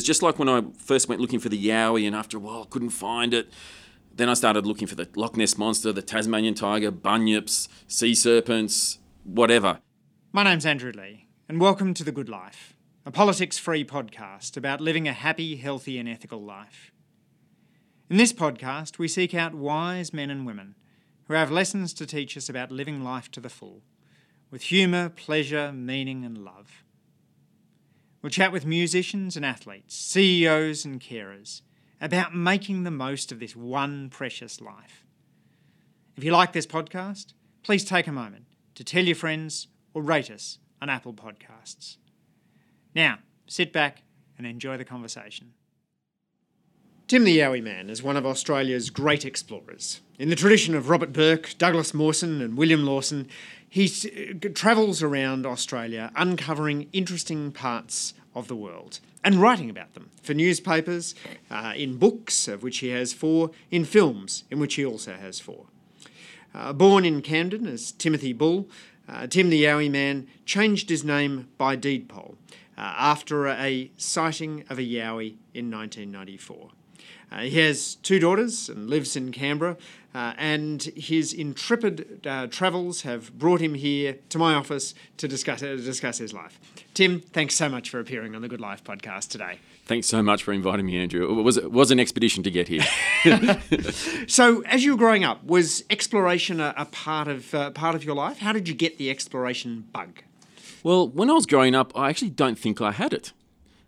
characters, just like when I first went looking for the Yowie, and after a while I couldn't find it. Then I started looking for the Loch Ness monster, the Tasmanian tiger, bunyips, sea serpents, whatever. My name's Andrew Lee, and welcome to The Good Life, a politics free podcast about living a happy, healthy, and ethical life. In this podcast, we seek out wise men and women who have lessons to teach us about living life to the full, with humour, pleasure, meaning, and love. We'll chat with musicians and athletes, CEOs and carers about making the most of this one precious life. If you like this podcast, please take a moment to tell your friends or rate us on Apple Podcasts. Now, sit back and enjoy the conversation. Tim the Yowie Man is one of Australia's great explorers. In the tradition of Robert Burke, Douglas Mawson, and William Lawson, he uh, travels around Australia uncovering interesting parts of the world and writing about them for newspapers, uh, in books, of which he has four, in films, in which he also has four. Uh, born in Camden as Timothy Bull, uh, Tim the Yowie Man changed his name by deed poll uh, after a sighting of a Yowie in 1994. Uh, he has two daughters and lives in Canberra, uh, and his intrepid uh, travels have brought him here to my office to discuss, uh, discuss his life. Tim, thanks so much for appearing on the Good Life podcast today. Thanks so much for inviting me, Andrew. It was, it was an expedition to get here. so, as you were growing up, was exploration a, a part of uh, part of your life? How did you get the exploration bug? Well, when I was growing up, I actually don't think I had it.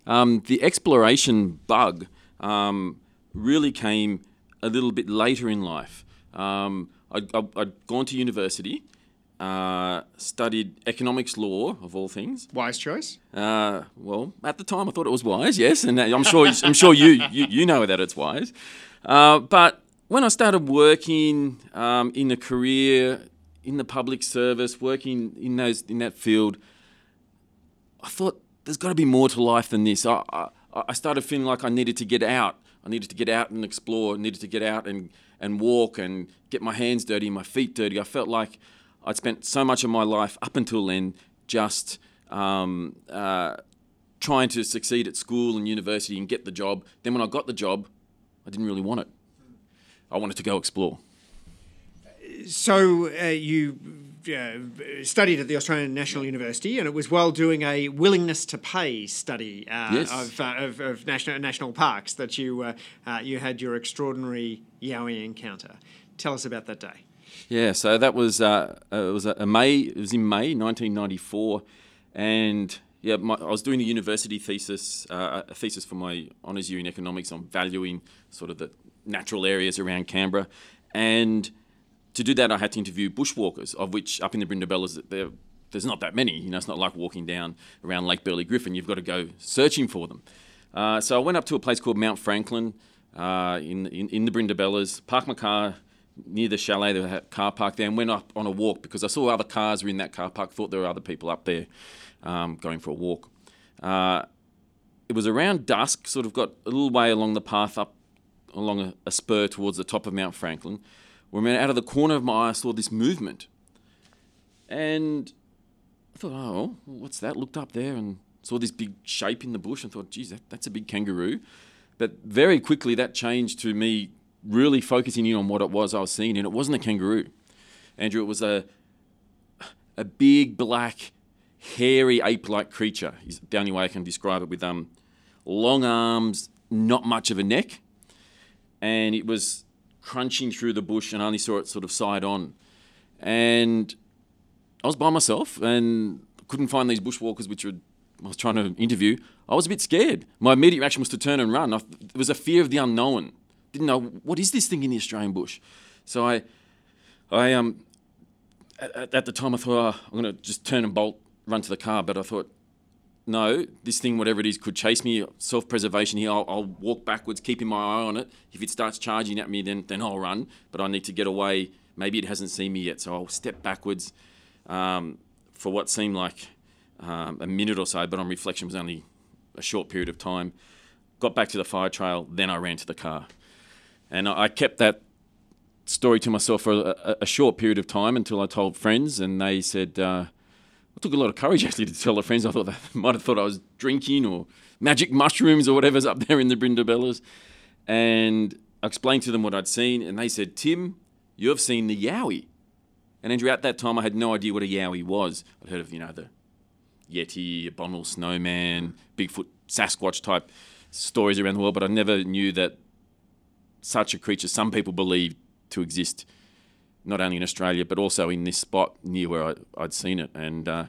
Um, the exploration bug um, really came a little bit later in life. Um, I'd, I'd, gone to university, uh, studied economics law of all things. Wise choice. Uh, well, at the time I thought it was wise, yes, and I'm sure I'm sure you, you, you know that it's wise. Uh, but when I started working um, in a career in the public service, working in those in that field, I thought there's got to be more to life than this. I, I, I started feeling like I needed to get out I needed to get out and explore, I needed to get out and, and walk and get my hands dirty, my feet dirty. I felt like I'd spent so much of my life up until then just um, uh, trying to succeed at school and university and get the job. Then when I got the job, I didn't really want it. I wanted to go explore. So uh, you uh, studied at the Australian National University, and it was while doing a willingness to pay study uh, yes. of, uh, of, of, national national parks that you uh, uh, you had your extraordinary Yowie encounter. Tell us about that day. Yeah, so that was it was a May. It was in May 1994, and yeah, my, I was doing a university thesis, a thesis for my honours year in economics on valuing sort of the natural areas around Canberra, and to do that, I had to interview bushwalkers, of which up in the Brindabellas, there, there's not that many. You know, it's not like walking down around Lake Burley Griffin. You've got to go searching for them. Uh, so I went up to a place called Mount Franklin uh, in, in, in the Brindabellas, parked my car near the chalet, the car park there, and went up on a walk because I saw other cars were in that car park. Thought there were other people up there um, going for a walk. Uh, it was around dusk, sort of got a little way along the path up along a, a spur towards the top of Mount Franklin I went out of the corner of my eye, I saw this movement. And I thought, oh, what's that? Looked up there and saw this big shape in the bush and thought, geez, that, that's a big kangaroo. But very quickly, that changed to me really focusing in on what it was I was seeing. And it wasn't a kangaroo, Andrew, it was a, a big, black, hairy ape like creature. Is the only way I can describe it with um, long arms, not much of a neck. And it was crunching through the bush and only saw it sort of side on. And I was by myself and couldn't find these bushwalkers, which were, I was trying to interview. I was a bit scared. My immediate reaction was to turn and run. I, there was a fear of the unknown. Didn't know what is this thing in the Australian bush. So I, I um, at, at the time I thought oh, I'm going to just turn and bolt, run to the car. But I thought no, this thing, whatever it is, could chase me. Self preservation here. I'll, I'll, walk backwards, keeping my eye on it. If it starts charging at me, then, then I'll run. But I need to get away. Maybe it hasn't seen me yet. So I'll step backwards um, for what seemed like um, a minute or so, but on reflection was only a short period of time. Got back to the fire trail, then I ran to the car. And I, kept that story to myself for a, a, short period of time until I told friends, and they said, uh, I took a lot of courage actually to tell the friends. I thought they might have thought I was drinking or magic mushrooms or whatever's up there in the Brindabellas. And I explained to them what I'd seen, and they said, Tim, you've seen the Yowie. And Andrew, at that time, I had no idea what a Yowie was. I'd heard of, you know, the Yeti, Abominable Snowman, Bigfoot, Sasquatch type stories around the world, but I never knew that such a creature some people believe to exist, not only in Australia, but also in this spot near where I, would seen it. And uh,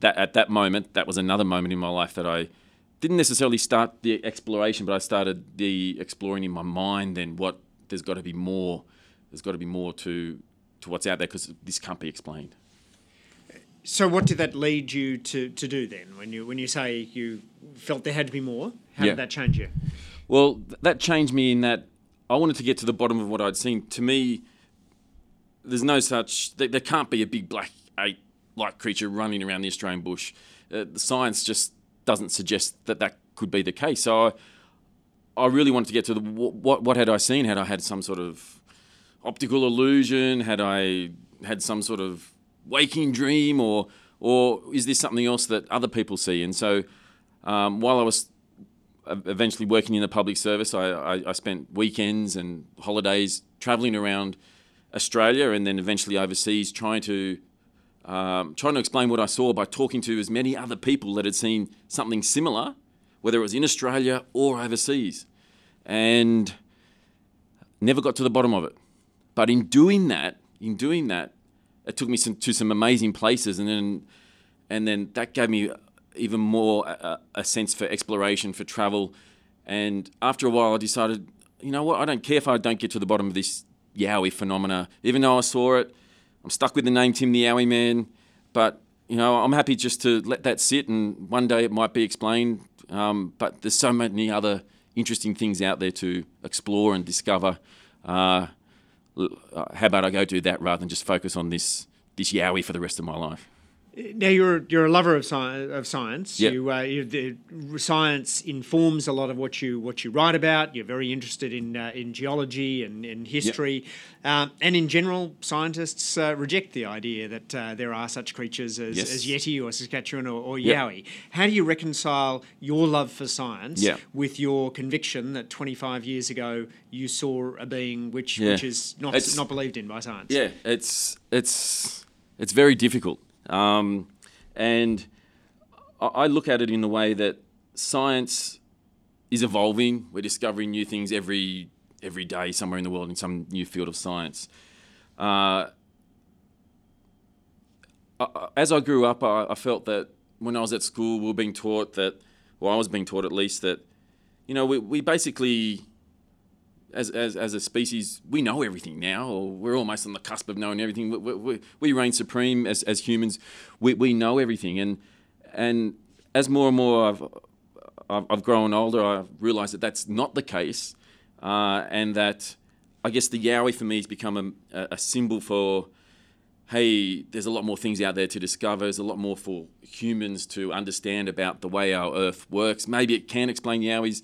that at that moment, that was another moment in my life that I didn't necessarily start the exploration, but I started the exploring in my mind. Then what? There's got to be more. There's got to be more to to what's out there because this can't be explained. So, what did that lead you to, to do then? When you when you say you felt there had to be more, how yeah. did that change you? Well, th- that changed me in that I wanted to get to the bottom of what I'd seen. To me, there's no such. There, there can't be a big black ape-like creature running around the Australian bush. Uh, the science just doesn't suggest that that could be the case. So I, I really wanted to get to the what what had I seen? Had I had some sort of optical illusion? Had I had some sort of waking dream, or or is this something else that other people see? And so um, while I was eventually working in the public service, I, I, I spent weekends and holidays travelling around Australia and then eventually overseas, trying to um, trying to explain what I saw by talking to as many other people that had seen something similar, whether it was in Australia or overseas, and never got to the bottom of it. But in doing that, in doing that, it took me some, to some amazing places, and then and then that gave me even more a, a sense for exploration, for travel. And after a while, I decided, you know what? I don't care if I don't get to the bottom of this Yowie phenomena, even though I saw it I'm stuck with the name Tim the Yowie Man, but you know I'm happy just to let that sit, and one day it might be explained. Um, but there's so many other interesting things out there to explore and discover. Uh, how about I go do that rather than just focus on this this Yowie for the rest of my life? Now you're you're a lover of, sci- of science. Yep. You, uh, you, the science informs a lot of what you what you write about. You're very interested in uh, in geology and in history, yep. uh, and in general, scientists uh, reject the idea that uh, there are such creatures as, yes. as Yeti or Sasquatch or, or yep. Yowie. How do you reconcile your love for science with your conviction that 25 years ago you saw a being which yeah. which is not it's, not believed in by science? Yeah, it's it's it's very difficult um, and I look at it in the way that science is evolving. We're discovering new things every every day somewhere in the world in some new field of science. Uh, as I grew up, I, felt that when I was at school, we were being taught that, well, I was being taught at least that, you know, we, we basically as, as, as a species, we know everything now, or we're almost on the cusp of knowing everything. We, we, we reign supreme as, as humans. We, we know everything. And, and as more and more I've, I've grown older, I've realised that that's not the case. Uh, and that I guess the Yowie for me has become a, a symbol for hey, there's a lot more things out there to discover. There's a lot more for humans to understand about the way our Earth works. Maybe it can explain Yowies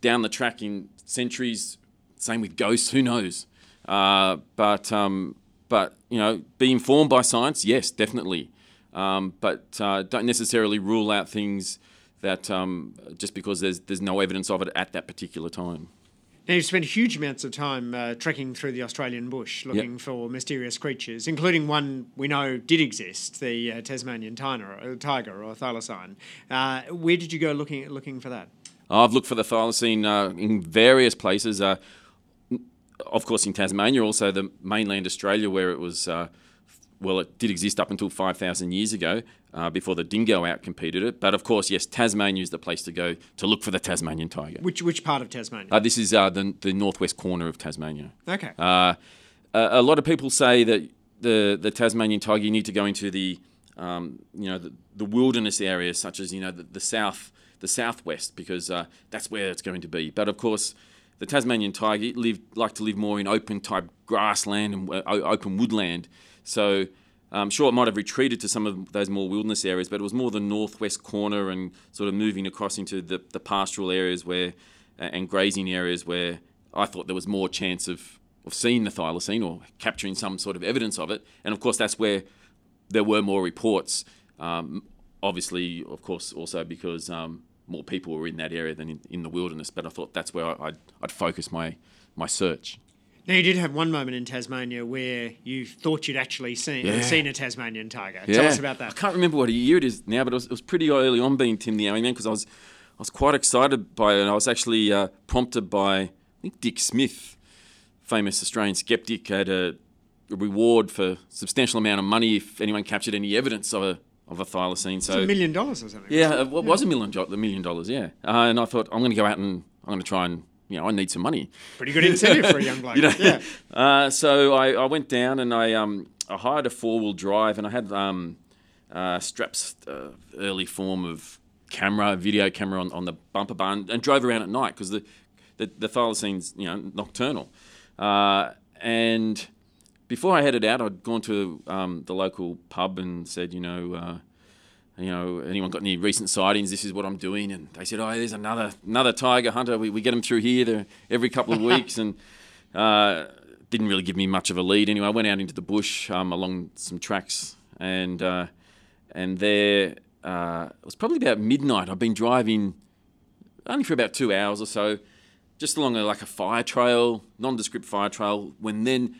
down the track in centuries same with ghosts. Who knows? Uh, but um, but you know, be informed by science. Yes, definitely. Um, but uh, don't necessarily rule out things that um, just because there's there's no evidence of it at that particular time. Now, you've spent huge amounts of time uh, trekking through the Australian bush looking yep. for mysterious creatures, including one we know did exist, the uh, Tasmanian tiger, uh, tiger or thylacine. Uh, where did you go looking looking for that? I've looked for the thylacine uh, in various places. Of course, in Tasmania, also the mainland Australia, where it was, uh, well, it did exist up until 5,000 years ago uh, before the dingo outcompeted it. But of course, yes, Tasmania is the place to go to look for the Tasmanian tiger. Which, which part of Tasmania? Uh, this is uh, the, the northwest corner of Tasmania. Okay. Uh, a lot of people say that the, the Tasmanian tiger, you need to go into the, um, you know, the, the, wilderness areas, such as, you know, the, the south, the southwest, because uh, that's where it's going to be. But of course, the Tasmanian tiger lived like to live more in open type grassland and uh, open woodland. So I'm sure it might have retreated to some of those more wilderness areas, but it was more the northwest corner and sort of moving across into the, the pastoral areas where uh, and grazing areas where I thought there was more chance of, of seeing the thylacine or capturing some sort of evidence of it. And of course, that's where there were more reports. Um, obviously, of course, also because um, more people were in that area than in, in the wilderness. But I thought that's where I'd, I'd focus my my search. Now you did have one moment in Tasmania where you thought you'd actually seen Yeah. seen a Tasmanian tiger. Yeah. Tell us about that. I can't remember what year it is now, but it was, it was pretty early on being Tim the Yowie Man because I was I was quite excited by it. And I was actually uh, prompted by I think Dick Smith, famous Australian skeptic, had a, a reward for substantial amount of money if anyone captured any evidence of a of a thylacine. It's So a million dollars or something. yeah, it wa- was a million do- the million dollars. Yeah, uh, and I thought I'm going to go out and I'm going to try and you know I need some money. Pretty good incentive for a young bloke. You know? Yeah. Uh, so I, I went down and I um I hired a four wheel drive and I had um uh, straps uh, early form of camera video camera on, on the bumper bar and, and drove around at night because the the, the thylacine's you know nocturnal uh, and before I headed out I'd gone to um, the local pub and said you know. Uh, you know, anyone got any recent sightings? This is what I'm doing, and they said, "Oh, there's another another tiger hunter. We, we get them through here every couple of weeks." and uh, didn't really give me much of a lead. Anyway, I went out into the bush um, along some tracks, and uh, and there uh, it was probably about midnight. I've been driving only for about two hours or so, just along a, like a fire trail, nondescript fire trail. When then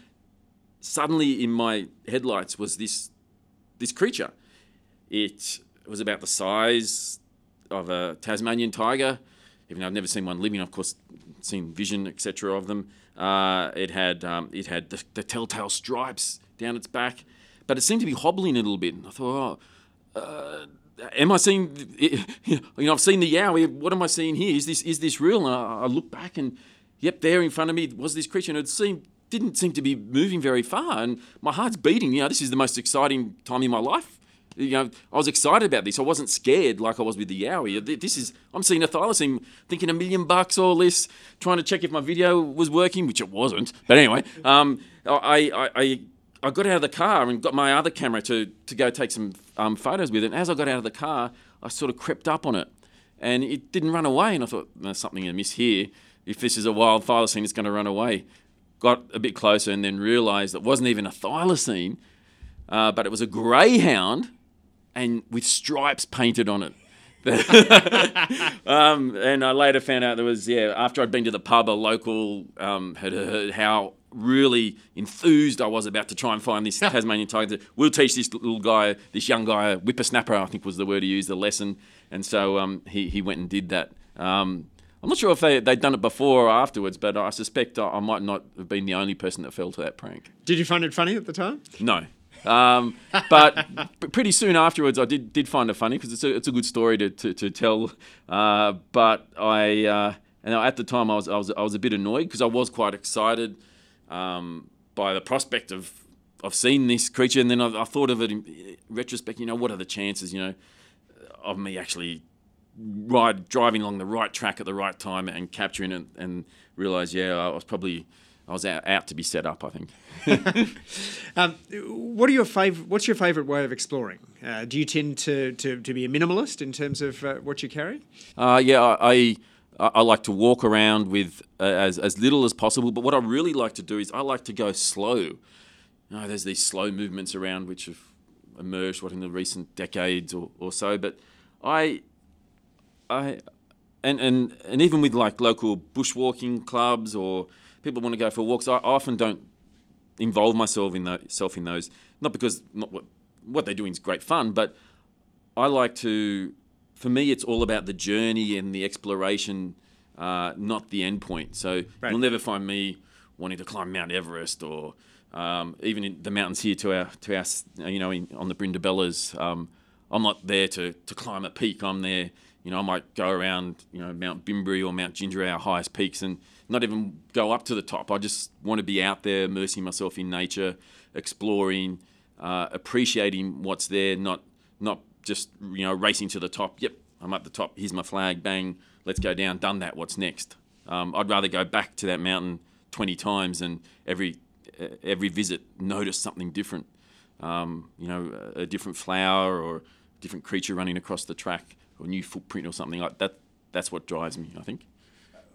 suddenly in my headlights was this this creature. It was about the size of a Tasmanian tiger, even though I've never seen one living. Of course, seen vision, etc. of them. Uh, it had um, it had the, the telltale stripes down its back, but it seemed to be hobbling a little bit. And I thought, oh, uh, am I seeing? You know, I've seen the yowie. What am I seeing here? Is this is this real? And I, I back, and yep, there in front of me was this creature, and it seemed didn't seem to be moving very far, and my heart's beating. You know, this is the most exciting time in my life. You know, I was excited about this. I wasn't scared like I was with the Yowie. Th- This is, I'm seeing a thylacine, thinking a million bucks or this, trying to check if my video was working, which it wasn't. But anyway, um, I, I, I, I got out of the car and got my other camera to, to go take some um, photos with it. And as I got out of the car, I sort of crept up on it, and it didn't run away. And I thought, there's something amiss here. If this is a wild thylacine, it's going to run away. Got a bit closer and then realised it wasn't even a thylacine, uh, but it was a greyhound and with stripes painted on it. um, and I later found out there was yeah. After I'd been to the pub, a local um, had heard how really enthused I was about to try and find this Tasmanian tiger. We'll teach this little guy, this young guy, a whippersnapper, I think was the word he used, the lesson. And so um, he he went and did that. Um, I'm not sure if they they'd done it before or afterwards, but I suspect I, I might not have been the only person that fell to that prank. Did you find it funny at the time? No. Um, but pretty soon afterwards, I did, did find it funny because it's a, it's a good story to, to, to tell. Uh, but I, uh, and at the time, I was, I was, I was a bit annoyed because I was quite excited um, by the prospect of, of seeing this creature. And then I, I thought of it in retrospect, you know, what are the chances, you know, of me actually ride, driving along the right track at the right time and capturing it and realize, yeah, I was probably, I was out, out to be set up, I think. Um, what are your favorite? What's your favourite way of exploring? Uh, do you tend to, to, to be a minimalist in terms of uh, what you carry? Uh, yeah, I, I I like to walk around with uh, as as little as possible. But what I really like to do is I like to go slow. You know, there's these slow movements around which have emerged what in the recent decades or, or so. But I I and, and and even with like local bushwalking clubs or people want to go for walks, I often don't involve myself in in those. Not because not what what they're doing is great fun, but I like to. For me, it's all about the journey and the exploration, uh, not the end point. So Right. you'll never find me wanting to climb Mount Everest or um, even in the mountains here to our to our you know in, on the Brindabellas. Um, I'm not there to to climb a peak. I'm there. You know, I might go around you know Mount Bimberi or Mount Gingera, our highest peaks, and not even go up to the top. I just want to be out there, immersing myself in nature, exploring, uh, appreciating what's there, not not just you know racing to the top. Yep, I'm up the top. Here's my flag. Bang, let's go down. Done that. What's next? Um, I'd rather go back to that mountain 20 times and every uh, every visit notice something different. Um, you know, a, a different flower or a different creature running across the track or a new footprint or something like that. That's what drives me. I think.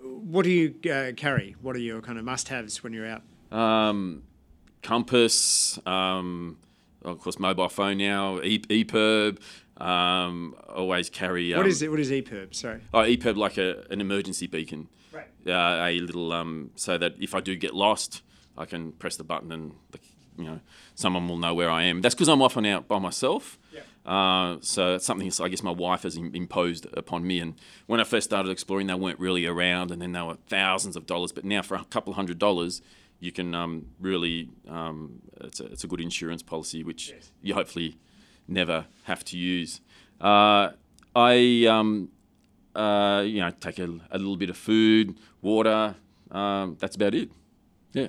What do you uh, carry? What are your kind of must-haves when you're out? Um, compass. Um, of course, mobile phone now, e- EPIRB. Um, always carry. Um, what is it? What is EPIRB? Sorry. Oh, EPIRB like a, an emergency beacon. Right. Uh, a little um, so that if I do get lost, I can press the button and you know someone will know where I am. That's because I'm often out by myself. Uh, so it's something I guess my wife has imposed upon me. And when I first started exploring, they weren't really around, and then they were thousands of dollars. But now for a couple of hundred dollars, you can um, really um, it's, a, it's a good insurance policy, which Yes. you hopefully never have to use. Uh, I um, uh, you know take a, a little bit of food, water. Um, that's about it. Yeah.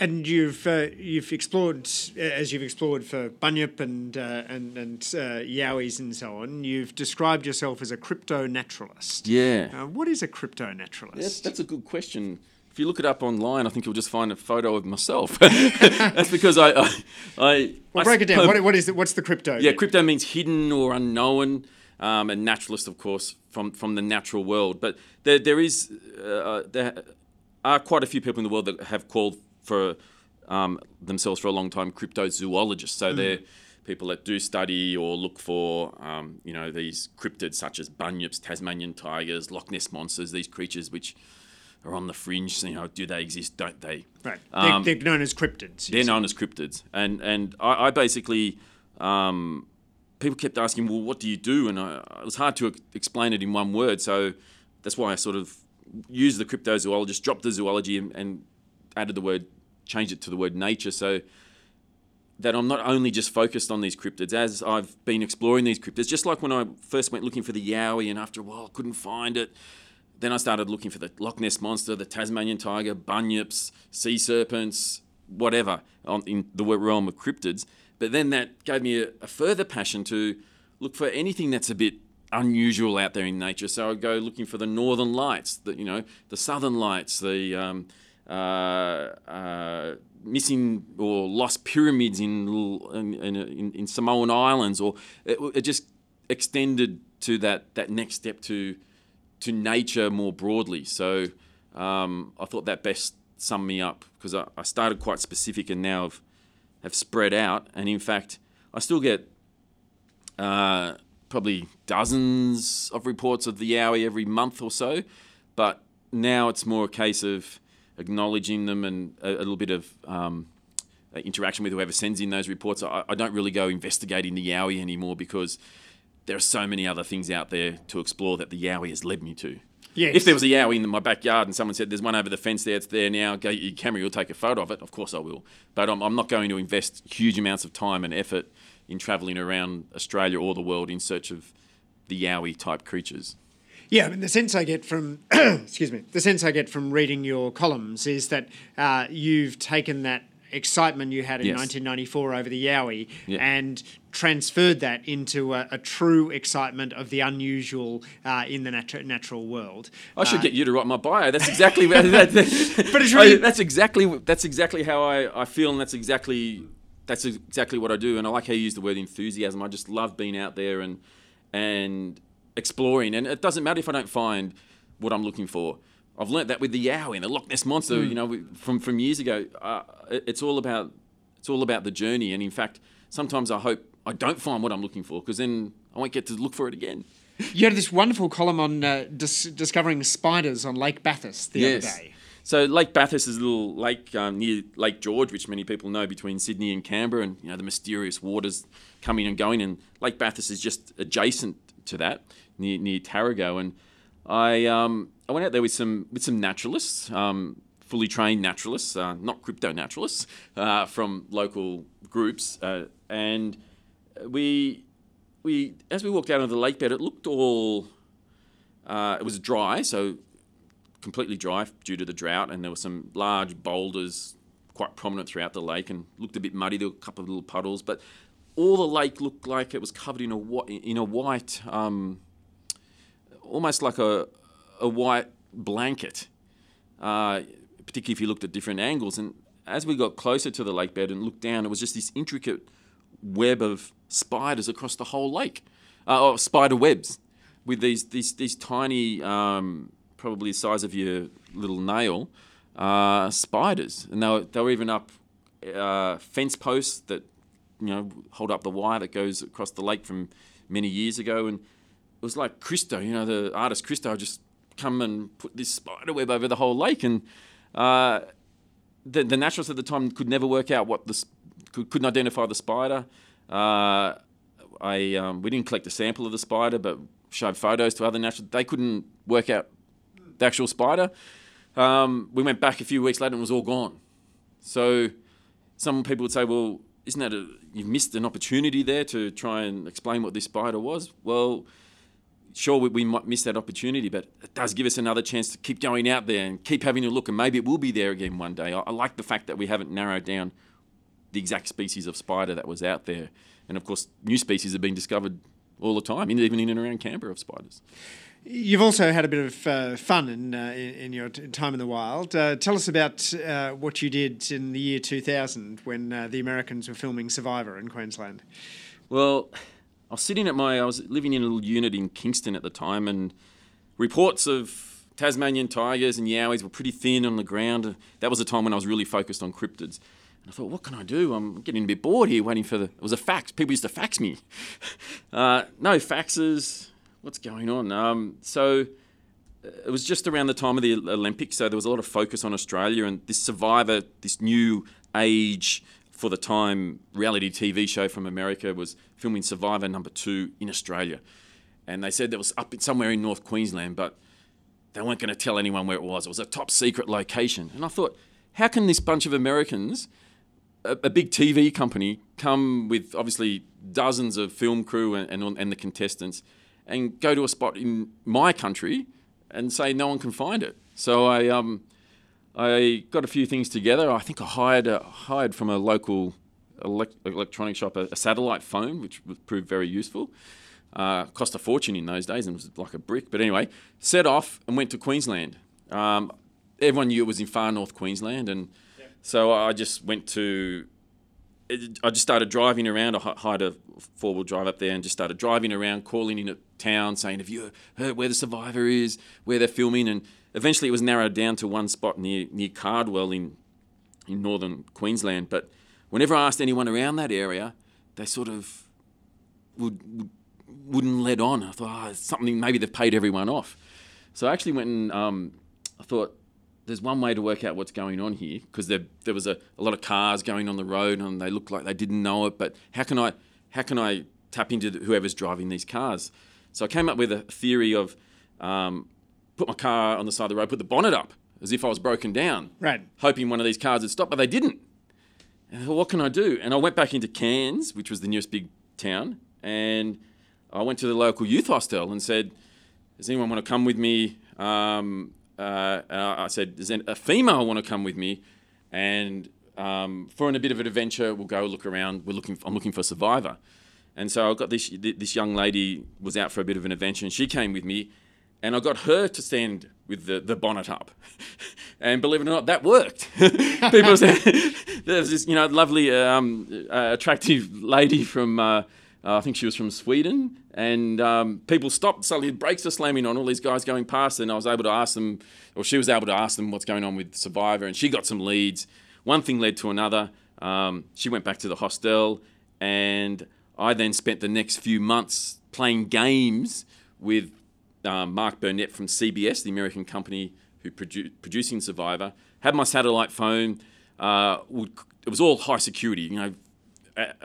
And you've uh, you've explored uh, as you've explored for Bunyip and uh, and and uh, Yowies and so on. You've described yourself as a crypto naturalist. Yeah. Uh, what is a crypto naturalist? That's, that's a good question. If you look it up online, I think you'll just find a photo of myself. that's because I, I, I well, I break it down. What, what is it? What's the crypto? Yeah, crypto means hidden or unknown, um, and naturalist, of course, from from the natural world. But there there is uh, there are quite a few people in the world that have called for um, themselves for a long time cryptozoologists. So they're people that do study or look for um, you know these cryptids such as bunyips, Tasmanian tigers, Loch Ness monsters, these creatures which are on the fringe. You know, do they exist? Don't they? Right. Um, they're, they're known as cryptids. They're known as cryptids, and and I, I basically um, people kept asking, well, what do you do? And I, it was hard to explain it in one word, so that's why I sort of used the cryptozoologist, dropped the zoology, and, and added the word, changed it to the word nature, so that I'm not only just focused on these cryptids, as I've been exploring these cryptids, just like when I first went looking for the Yowie, and after a while couldn't find it. Then I started looking for the Loch Ness monster, the Tasmanian tiger, bunyips, sea serpents, whatever, on, in the realm of cryptids. But then that gave me a, a further passion to look for anything that's a bit unusual out there in nature. So I'd go looking for the northern lights, the you know, the southern lights, the um, uh, uh, missing or lost pyramids in in, in, in, Samoan Islands, or it, it just extended to that that next step to to nature more broadly. So um, I thought that best summed me up because I, I started quite specific and now have, have spread out. And in fact, I still get uh, probably dozens of reports of the Yowie every month or so. But now it's more a case of acknowledging them and a, a little bit of um, uh, interaction with whoever sends in those reports. I, I don't really go investigating the Yowie anymore because there are so many other things out there to explore that the Yowie has led me to. Yes. If there was a Yowie in my backyard and someone said, there's one over the fence there, it's there now, go get your camera, you'll take a photo of it, of course I will. But I'm, I'm not going to invest huge amounts of time and effort in travelling around Australia or the world in search of the Yowie type creatures. Yeah, I mean, the sense I get from excuse me, the sense I get from reading your columns is that uh, you've taken that excitement you had in Yes. 1994 over the Yowie Yeah. and transferred that into a, a true excitement of the unusual uh, in the natu- natural world. I should Uh, get you to write my bio. That's exactly that, that, But it's really- I- that's exactly that's exactly how I, I feel, and that's exactly that's exactly what I do. And I like how you use the word enthusiasm. I just love being out there and and exploring. And it doesn't matter if I don't find what I'm looking for. I've learnt that with the Yowie and the Loch Ness monster. Hmm. You know, from from years ago. Uh, it's all about it's all about the journey. And in fact, sometimes I hope I don't find what I'm looking for because then I won't get to look for it again. You had this wonderful column on uh, dis- discovering spiders on Lake Bathurst the other day. So Lake Bathurst is a little lake um, near Lake George, which many people know between Sydney and Canberra, and you know the mysterious waters coming and going. And Lake Bathurst is just adjacent to that, near near Tarago. And I um, I went out there with some with some naturalists, um, fully trained naturalists, uh, not crypto naturalists, uh, from local groups, uh, and we we as we walked out of the lake bed, it looked all uh, it was dry, so completely dry due to the drought, and there were some large boulders quite prominent throughout the lake, and looked a bit muddy. There were a couple of little puddles, but all the lake looked like it was covered in a in a white, um, almost like a a white blanket. Uh, particularly if you looked at different angles, and as we got closer to the lake bed and looked down, it was just this intricate web of spiders across the whole lake, uh, or spider webs, with these these these tiny, um, probably the size of your little nail, uh, spiders, and they were, they were even up uh, fence posts that you know, hold up the wire that goes across the lake from many years ago, and was like Christo, you know, the artist Christo just come and put this spider web over the whole lake, and uh, the, the naturalists at the time could never work out what this could, couldn't identify the spider. Uh, I um, we didn't collect a sample of the spider, but showed photos to other naturalists. They couldn't work out the actual spider. Um, we went back a few weeks later and it was all gone. So some people would say, well, isn't that a, you've missed an opportunity there to try and explain what this spider was? Well, sure, we, we might miss that opportunity, but it does give us another chance to keep going out there and keep having a look, and maybe it will be there again one day. I, I like the fact that we haven't narrowed down the exact species of spider that was out there. And of course, new species have been discovered all the time, even in and around Canberra of spiders. You've also had a bit of uh, fun in, uh, in, your t- time in the wild. Uh, tell us about uh, what you did in the year 2000 when uh, the Americans were filming Survivor in Queensland. Well, I was sitting at my, I was living in a little unit in Kingston at the time, and reports of Tasmanian tigers and yowies were pretty thin on the ground. That was a time when I was really focused on cryptids. And I thought, what can I do? I'm getting a bit bored here waiting for the. It was a fax. People used to fax me. uh, no faxes. What's going on? Um, so uh, it was just around the time of the Olympics, so there was a lot of focus on Australia and this Survivor, this new age for the time reality TV show from America was filming Survivor number two in Australia. And they said that was up somewhere in North Queensland, but they weren't going to tell anyone where it was. It was a top secret location. And I thought, how can this bunch of Americans a, a big TV company come with obviously dozens of film crew and, and, and the contestants and go to a spot in my country and say no one can find it. So I um, I got a few things together. I think I hired a, hired from a local elect- electronic shop a, a, satellite phone, which proved very useful. Uh, cost a fortune in those days and was like a brick. But anyway, set off and went to Queensland. Um, everyone knew it was in far north Queensland, and so I just went to. I just started driving around. I hired a four wheel drive up there and just started driving around, calling in a town, saying, "Have you heard where the survivor is? Where they're filming?" And eventually, it was narrowed down to one spot near near Cardwell in in northern Queensland. But whenever I asked anyone around that area, they sort of would, would wouldn't let on. I thought, oh, something maybe they've paid everyone off. So I actually went and um, I thought there's one way to work out what's going on here because there, there was a, a lot of cars going on the road and they looked like they didn't know it. But how can I how can I tap into whoever's driving these cars? So I came up with a theory of um, put my car on the side of the road, put the bonnet up as if I was broken down, right? Hoping one of these cars would stop, but they didn't. And thought, what can I do? And I went back into Cairns, which was the nearest big town, and I went to the local youth hostel and said, "Does anyone want to come with me?" Um, uh, I said, "Does a female want to come with me?" And um, for a bit of an adventure, we'll go look around. We're looking. I'm looking for a Survivor, and so I got this. This young lady was out for a bit of an adventure, and she came with me, and I got her to stand with the, the bonnet up, and believe it or not, that worked. People said there's this you know lovely, um, uh, attractive lady from. Uh, uh, I think she was from Sweden, and um, people stopped. Suddenly, brakes are slamming on all these guys going past, and I was able to ask them, or she was able to ask them what's going on with Survivor, and she got some leads. One thing led to another. Um, she went back to the hostel, and I then spent the next few months playing games with um, Mark Burnett from CBS, the American company who produ- producing Survivor. Had my satellite phone. Uh, would, it was all high security, you know,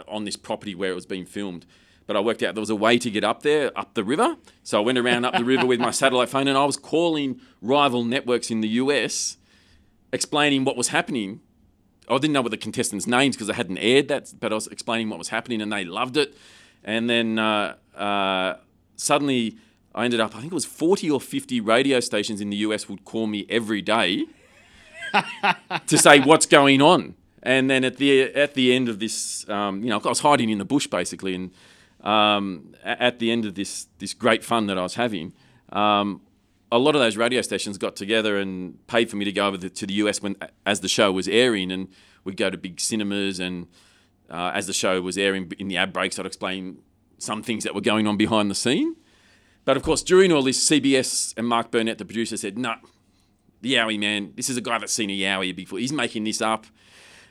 on this property where it was being filmed. But I worked out there was a way to get up there, up the river. So I went around up the river with my satellite phone and I was calling rival networks in the US, explaining what was happening. I didn't know what the contestants' names because I hadn't aired that, but I was explaining what was happening and they loved it. And then uh, uh, suddenly I ended up, I think it was 40 or 50 radio stations in the US would call me every day to say what's going on. And then at the at the end of this, um, you know, I was hiding in the bush basically, and um, at the end of this this great fun that I was having, um, a lot of those radio stations got together and paid for me to go over the, to the US when as the show was airing, and we'd go to big cinemas, and uh, as the show was airing in the ad breaks, I'd explain some things that were going on behind the scene. But of course, during all this, CBS and Mark Burnett, the producer, said, "No, the Yowie man, this is a guy that's seen a Yowie before. He's making this up."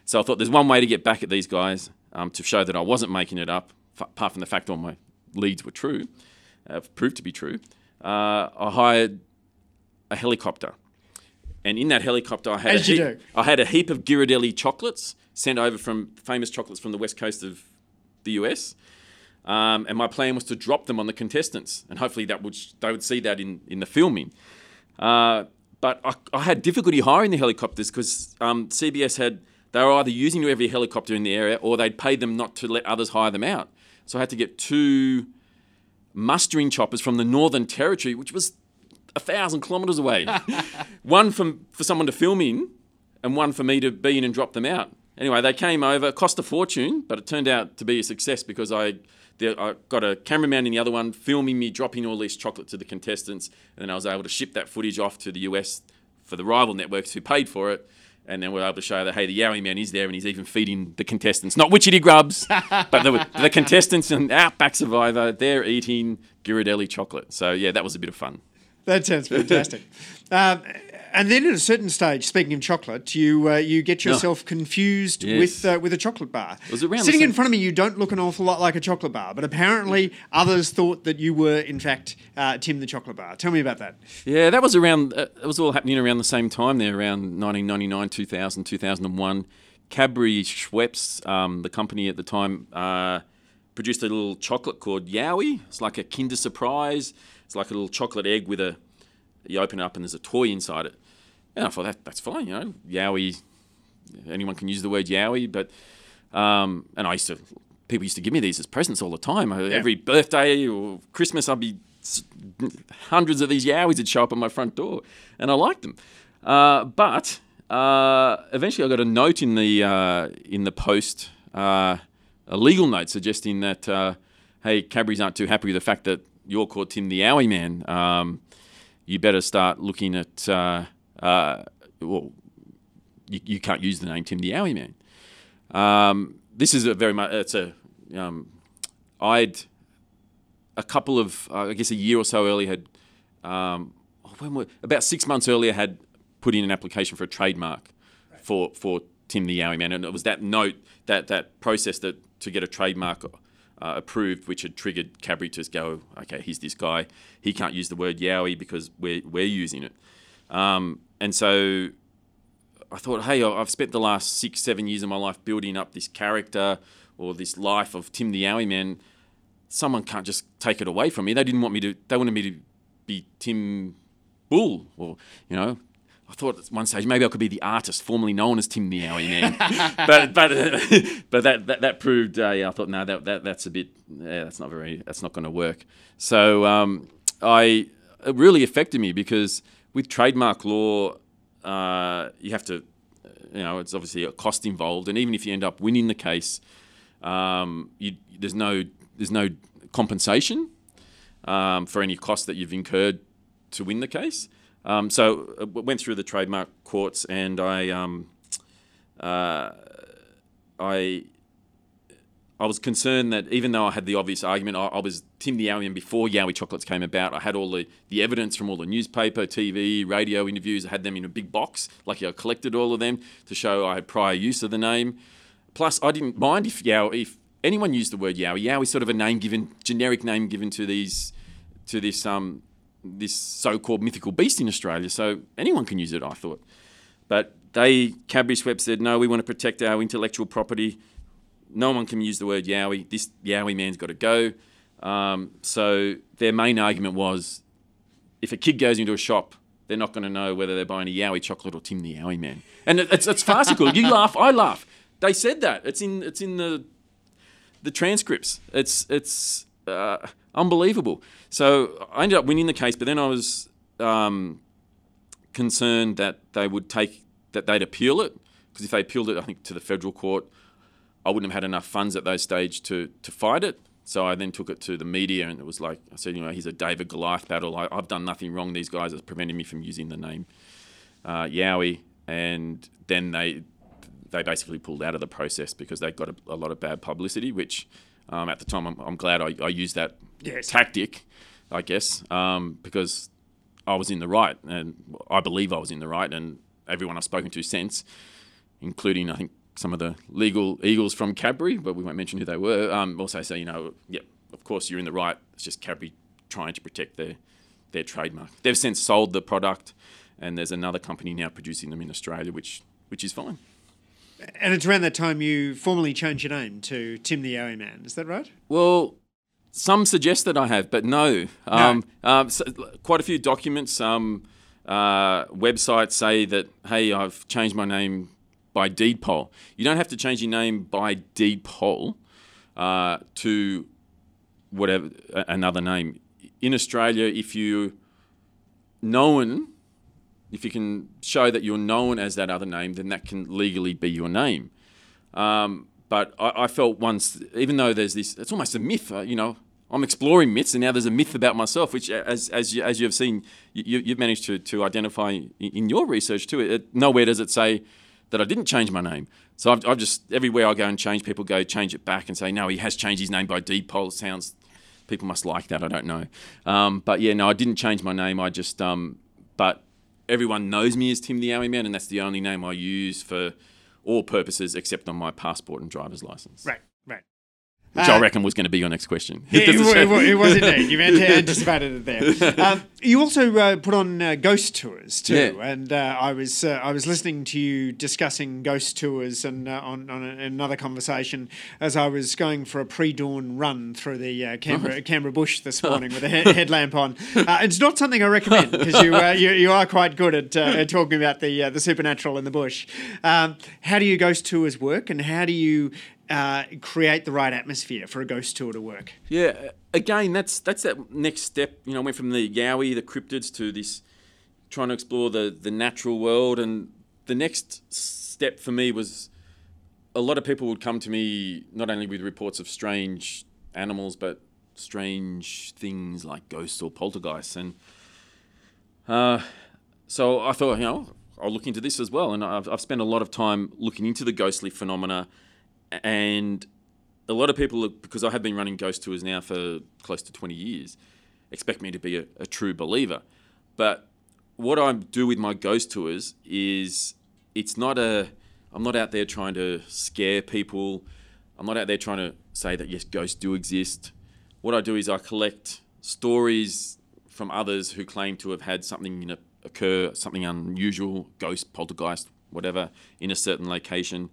So I thought there's one way to get back at these guys. Um, to show that I wasn't making it up, f- apart from the fact all my leads were true, uh, proved to be true, uh, I hired a helicopter. And in that helicopter, I had, As a heap. I had a heap of Ghirardelli chocolates sent over from famous chocolates from the west coast of the US. Um, and my plan was to drop them on the contestants, and hopefully that would they would see that in, in the filming. Uh, but I, I had difficulty hiring the helicopters because um, CBS had they were either using every helicopter in the area or they'd paid them not to let others hire them out. So I had to get two mustering choppers from the Northern Territory, which was a thousand kilometres away. one from for someone to film in, and one for me to be in and drop them out. Anyway, they came over, cost a fortune, but it turned out to be a success because I, the, I got a cameraman in the other one filming me dropping all this chocolate to the contestants, and then I was able to ship that footage off to the US for the rival networks who paid for it. And then we're able to show that hey, the Yowie man is there, and he's even feeding the contestants, not Witchetty Grubs, but the, the contestants and Outback Survivor. They're eating Ghirardelli chocolate. So yeah, that was a bit of fun. That sounds fantastic. um, and then at a certain stage, speaking of chocolate, you uh, you get yourself confused Yes. with uh, with a chocolate bar. was around Sitting in front of me, you don't look an awful lot like a chocolate bar, but apparently others thought that you were, in fact, uh, Tim the chocolate bar. Tell me about that. Yeah, that was around. Uh, it was all happening around the same time there, around 1999, 2000, 2001. Cadbury Schweppes, um, the company at the time, uh, produced a little chocolate called Yowie. It's like a Kinder Surprise. It's like a little chocolate egg with a. You open it up and there's a toy inside it. And I thought that that's fine, you know. Yowie. Anyone can use the word Yowie, but um, and I used to. People used to give me these as presents all the time. Uh, Every birthday or Christmas, I'd be hundreds of these yowies would show up at my front door, and I liked them. Uh, but uh, eventually, I got a note in the uh, in the post, uh, a legal note suggesting that uh, hey, Cadbury's aren't too happy with the fact that you're called Tim the Yowie Man. Um, you better start looking at uh, uh, well, you, you can't use the name Tim the Yowie Man. Um, this is a very much it's a um, I'd a couple of uh, I guess a year or so earlier had um, when were, about six months earlier had put in an application for a trademark for for Tim the Yowie Man, and it was that note that that process that to get a trademark. Uh, approved, which had triggered Cadbury to go, okay, here's this guy. He can't use the word Yowie because we're, we're using it. Um, and so I thought, hey, I've spent the last six, seven years of my life building up this character or this life of Tim the Yowie Man. Someone can't just take it away from me. They didn't want me to. They wanted me to be Tim Bull, or you know. I thought at one stage maybe I could be the artist formerly known as Tim the Yowie Man, but but but that that, that proved. Uh, yeah, I thought no, that, that that's a bit. Yeah, that's not very. That's not going to work. So um, I it really affected me because with trademark law, uh, you have to, you know, it's obviously a cost involved, and even if you end up winning the case, um, you, there's no there's no compensation um, for any cost that you've incurred to win the case. Um, so I went through the trademark courts, and I um, uh, I I was concerned that even though I had the obvious argument, I, I was Tim the and before Yowie chocolates came about, I had all the, the evidence from all the newspaper, TV, radio interviews. I had them in a big box. Lucky I collected all of them to show I had prior use of the name. Plus, I didn't mind if Yowie, if anyone used the word Yowie. Yowie's sort of a name given, generic name given to these, to this um, this so-called mythical beast in Australia. So anyone can use it, I thought. But they, Cadbury Schweppes said, no, we want to protect our intellectual property. No one can use the word Yowie. This Yowie man's got to go. Um, so their main argument was, if a kid goes into a shop, they're not going to know whether they're buying a Yowie chocolate or Tim the Yowie man. And it's, it's farcical. you laugh, I laugh. They said that. It's in it's in the the transcripts. It's it's uh, unbelievable. So I ended up winning the case, but then I was um, concerned that they would take that they'd appeal it because if they appealed it, I think to the federal court, I wouldn't have had enough funds at those stage to to fight it. So I then took it to the media, and it was like I said, you know, he's a David Goliath battle. I, I've done nothing wrong. These guys have prevented me from using the name uh, Yowie, and then they they basically pulled out of the process because they got a, a lot of bad publicity. Which um, at the time, I'm, I'm glad I, I used that Yes. tactic, I guess, um, because I was in the right, and I believe I was in the right, and everyone I've spoken to since, including I think some of the legal eagles from Cadbury, but we won't mention who they were, um, also say, you know, yeah, of course you're in the right. It's just Cadbury trying to protect their their trademark. They've since sold the product, and there's another company now producing them in Australia, which which is fine. And it's around that time you formally changed your name to Tim the Yowie Man. Is that right? Well, some suggest that I have, but no. Um, um, so quite a few documents, um, uh, websites say that, hey, I've changed my name by deed poll. You don't have to change your name by deed poll uh, to whatever another name. In Australia, if you known, if you can show that you're known as that other name, then that can legally be your name. Um, but I, I, felt once, even though there's this, it's almost a myth, uh, you know. I'm exploring myths, and now there's a myth about myself, which, as as you, as you have seen, you, have managed to to identify in, your research too. It, nowhere does it say that I didn't change my name. So I've, I've, just everywhere I go and change, people go change it back and say no, he has changed his name by deed poll. Sounds people must like that. I don't know, um, but yeah, no, I didn't change my name. I just um, but everyone knows me as Tim the Yowie Man, and that's the only name I use for all purposes except on my passport and driver's license. Right, which uh, I reckon was going to be your next question. It, it, it was indeed. You anticipated it there. Um, you also uh, put on uh, ghost tours too, yeah. and uh, I was uh, I was listening to you discussing ghost tours and uh, on, on a, another conversation as I was going for a pre-dawn run through the Canberra, Canberra bush this morning with a he- headlamp on. it's not something I recommend because you, you, you are quite good at, at talking about the the supernatural in the bush. Um, how do your ghost tours work, and how do you uh, create the right atmosphere for a ghost tour to work. Yeah, again, that's that's that next step. You know, I went from the Yowie, the cryptids, to this trying to explore the the natural world, and the next step for me was a lot of people would come to me not only with reports of strange animals, but strange things like ghosts or poltergeists, and uh, so I thought, you know, I'll look into this as well, and I've, I've spent a lot of time looking into the ghostly phenomena and a lot of people, because I have been running ghost tours now for close to 20 years, expect me to be a, a true believer. But what I do with my ghost tours is it's not a, I'm not out there trying to scare people. I'm not out there trying to say that yes, ghosts do exist. What I do is I collect stories from others who claim to have had something occur, something unusual, ghost, poltergeist, whatever, in a certain location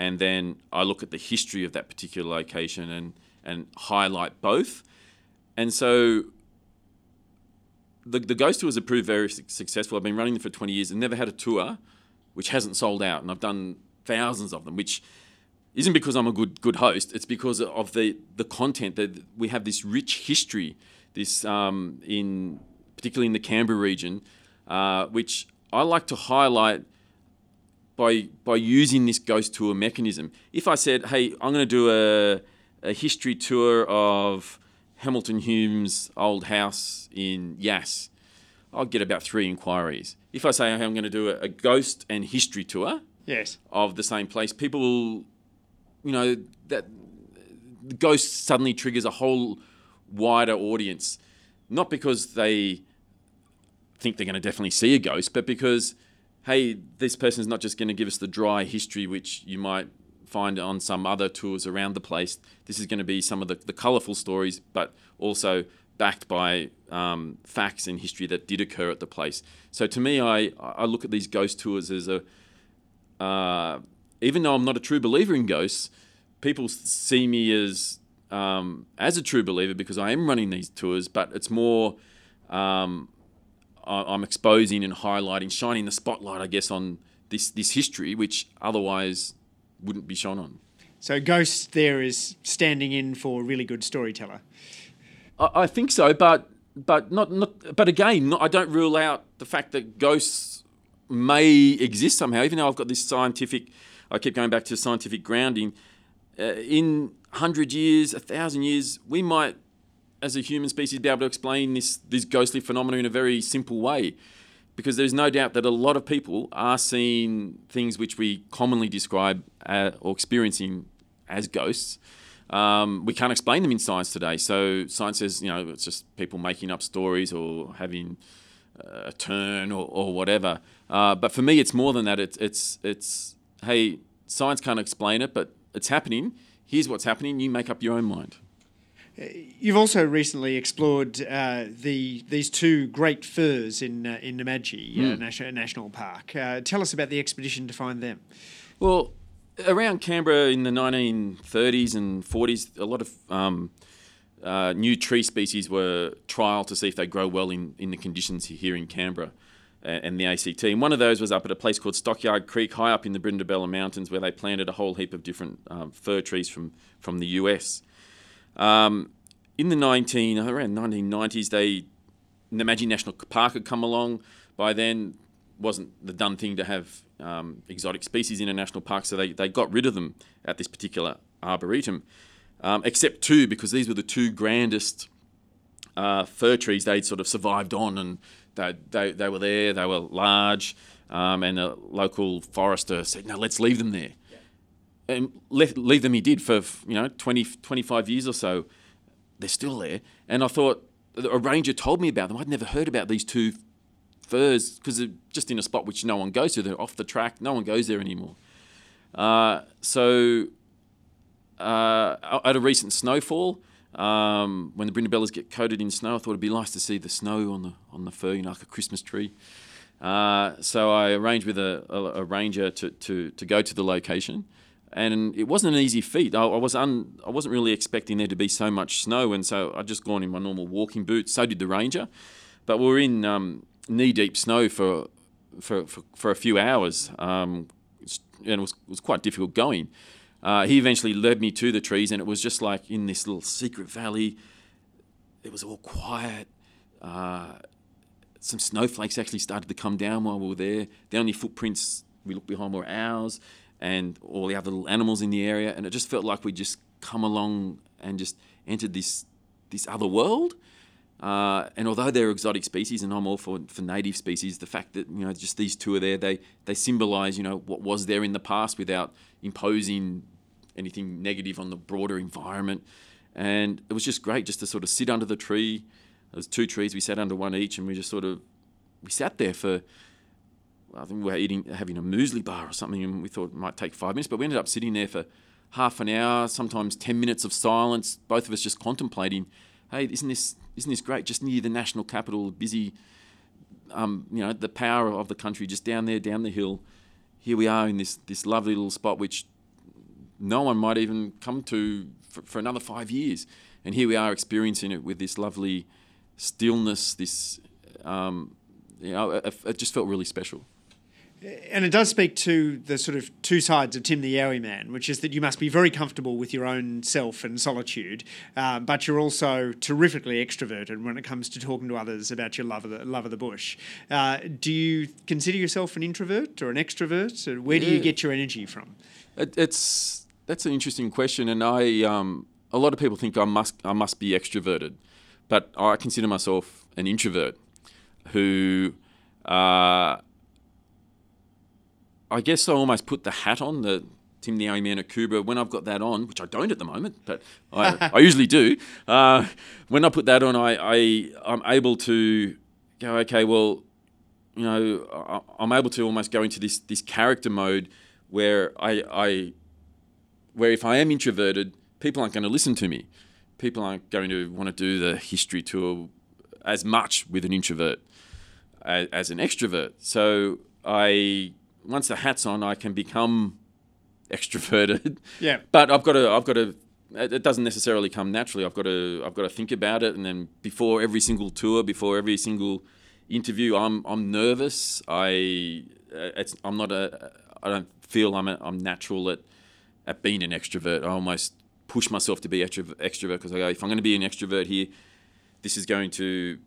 and then I look at the history of that particular location and and highlight both. And so the, the ghost tours have proved very successful. I've been running them for 20 years and never had a tour which hasn't sold out. And I've done thousands of them, which isn't because I'm a good good host. It's because of the the content that we have this rich history, this um, in particularly in the Canberra region, uh, which I like to highlight by by using this ghost tour mechanism. If I said, "Hey, I'm going to do a a history tour of Hamilton Hume's old house in Yass," I'll get about three inquiries. If I say, "Hey, I'm going to do a, a ghost and history tour," yes, of the same place, people will, you know, that the ghost suddenly triggers a whole wider audience, not because they think they're going to definitely see a ghost, but because hey, this person's not just going to give us the dry history, which you might find on some other tours around the place. This is going to be some of the, the colourful stories, but also backed by um, facts and history that did occur at the place. So to me, I, I look at these ghost tours as a, uh, even though I'm not a true believer in ghosts, people see me as um, as a true believer because I am running these tours, but it's more um, I'm exposing and highlighting, shining the spotlight, I guess, on this this history, which otherwise wouldn't be shone on. So, Ghost there is standing in for a really good storyteller. I, I think so, but but not not. But again, not, I don't rule out the fact that ghosts may exist somehow. Even though I've got this scientific, I keep going back to scientific grounding. Uh, in hundred years, a thousand years, we might as a human species be able to explain this this ghostly phenomenon in a very simple way because there's no doubt that a lot of people are seeing things which we commonly describe uh, or experiencing as ghosts. Um, we can't explain them in science today. So science says, you know, it's just people making up stories or having uh, a turn or, or whatever. Uh, but for me, it's more than that. It's it's it's hey, science can't explain it, but it's happening. Here's what's happening. You make up your own mind. You've also recently explored uh, the these two great firs in uh, in Namadgi mm. uh, hmm. National, National Park. Uh, tell us about the expedition to find them. Well, around Canberra in the 1930s and 40s, a lot of um, uh, new tree species were trialled to see if they grow well in, in the conditions here in Canberra and the ACT. And one of those was up at a place called Stockyard Creek, high up in the Brindabella Mountains, where they planted a whole heap of different um, fir trees from, from the US. Um, in the 19, around 1990s, they, Namadgi National Park had come along. By then, wasn't the done thing to have um, exotic species in a national park, so they, they got rid of them at this particular arboretum, um, except two, because these were the two grandest uh, fir trees they'd sort of survived on, and they, they, they were there, they were large, um, and a local forester said, no, let's leave them there. And let, leave them he did for, you know, 20, 25 years or so. They're still there. And I thought, a ranger told me about them. I'd never heard about these two firs because they're just in a spot which no one goes to. They're off the track. No one goes there anymore. Uh, so uh, at a recent snowfall, um, when the brindabellas get coated in snow, I thought it'd be nice to see the snow on the on the fir, you know, like a Christmas tree. Uh, so I arranged with a, a, a, ranger to, to, to go to the location, and it wasn't an easy feat. I, I was un, I wasn't really expecting there to be so much snow, and so I'd just gone in my normal walking boots. So did the ranger, but we were in um, knee deep snow for, for, for, for, a few hours, um, and it was, was quite difficult going. Uh, he eventually led me to the trees, and it was just like in this little secret valley. It was all quiet. Uh, some snowflakes actually started to come down while we were there. The only footprints we looked behind were ours and all the other animals in the area, and it just felt like we just come along and just entered this this other world. Uh, and although they're exotic species, and I'm all for, for native species, the fact that you know just these two are there, they they symbolise you know what was there in the past without imposing anything negative on the broader environment. And it was just great just to sort of sit under the tree. There was two trees. We sat under one each, and we just sort of we sat there for. I think we were eating having a muesli bar or something, and we thought it might take five minutes, but we ended up sitting there for half an hour, sometimes ten minutes of silence. Both of us just contemplating hey, isn't this isn't this great? Just near the national capital, busy, um, you know, the power of the country just down there, down the hill. Here we are in this this lovely little spot, which no one might even come to for, for another five years, and here we are experiencing it with this lovely stillness. This, um, you know, it, it just felt really special. And it does speak to the sort of two sides of Tim the Yowie man, which is that you must be very comfortable with your own self and solitude, um, but you're also terrifically extroverted when it comes to talking to others about your love of the, love of the bush. Uh, do you consider yourself an introvert or an extrovert? Where do you get your energy from? It, it's that's an interesting question, and I um, a lot of people think I must I must be extroverted, but I consider myself an introvert who. Uh, I guess I almost put the hat on, the Tim the Yowie Man Akubra. when I've got that on, which I don't at the moment, but I, I usually do. Uh, when I put that on, I, I, I'm able to go, okay, well, you know, I, am able to almost go into this, this character mode where I, I, where if I am introverted, people aren't going to listen to me. People aren't going to want to do the history tour as much with an introvert as, as an extrovert. So I once the hat's on, I can become extroverted. Yeah. But I've got to, I've got to. It doesn't necessarily come naturally. I've got to, I've got to think about it, and then before every single tour, before every single interview, I'm, I'm nervous. I, it's, I'm not a, I don't feel I'm, a, I'm natural at, at being an extrovert. I almost push myself to be extrovert because I go, if I'm going to be an extrovert here, this is going to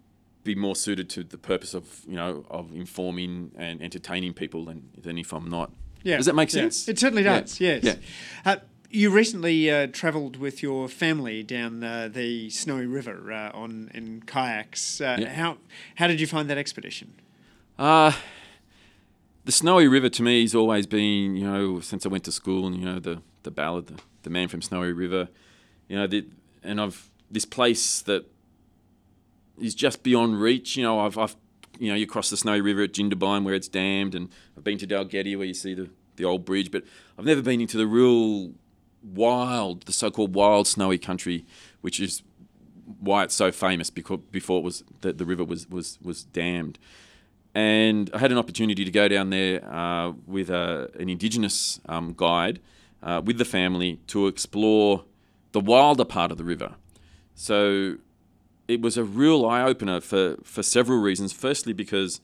be more suited to the purpose of you know of informing and entertaining people than than if I'm not. Yeah. Does that make sense? Yeah. It certainly does. Yeah. Yes. Yeah. Uh, you recently uh, travelled with your family down uh, the Snowy River uh, on in kayaks. Uh, yeah. How how did you find that expedition? Uh, the Snowy River to me has always been, you know, since I went to school, and you know, the the ballad, the, the man from Snowy River, you know, the, and I've this place that is just beyond reach. You know, I've, I've you know, you cross the Snowy River at Jindabyne where it's dammed, and I've been to Dalgety where you see the the old bridge, but I've never been into the real wild, the so-called wild snowy country, which is why it's so famous because before it was the, the river was was was dammed. And I had an opportunity to go down there uh, with a, an Indigenous um, guide uh, with the family to explore the wilder part of the river. So it was a real eye opener for, for several reasons. Firstly, because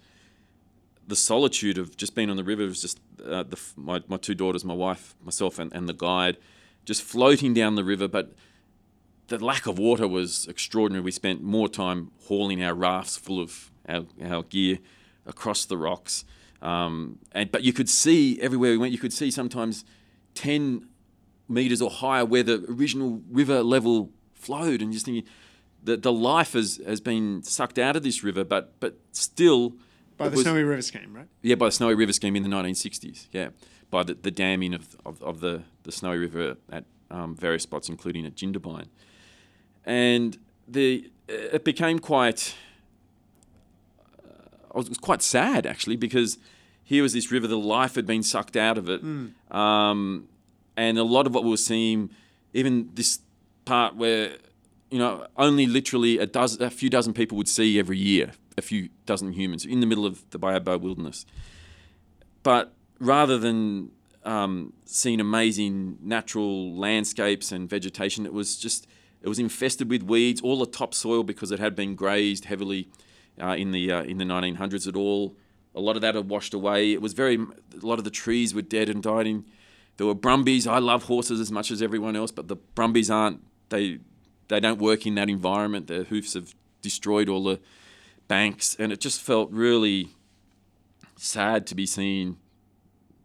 the solitude of just being on the river was just uh, the, my, my two daughters, my wife, myself, and, and the guide just floating down the river. But the lack of water was extraordinary. We spent more time hauling our rafts full of our, our gear across the rocks. Um, and but you could see everywhere we went. You could see sometimes ten meters or higher where the original river level flowed, and just thinking that the life has, has been sucked out of this river, but but still by the was, Snowy River scheme, right? Yeah, by the Snowy River scheme in the 1960s. Yeah, by the, the damming of, of, of the, the Snowy River at um, various spots, including at Jindabyne. And the it became quite I was, quite sad actually because here was this river, the life had been sucked out of it, mm. um, and a lot of what we were seeing, even this part where you know only literally a dozen, a few dozen people would see every year, a few dozen humans in the middle of the Byadbo wilderness. But rather than um, seeing amazing natural landscapes and vegetation, it was just it was infested with weeds, all the topsoil because it had been grazed heavily uh, in the uh, in the 1900s at all. A lot of that had washed away. It was very a lot of the trees were dead and dying. There were brumbies. I love horses as much as everyone else, but the brumbies aren't they they don't work in that environment. Their hoofs have destroyed all the banks, and it just felt really sad to be seeing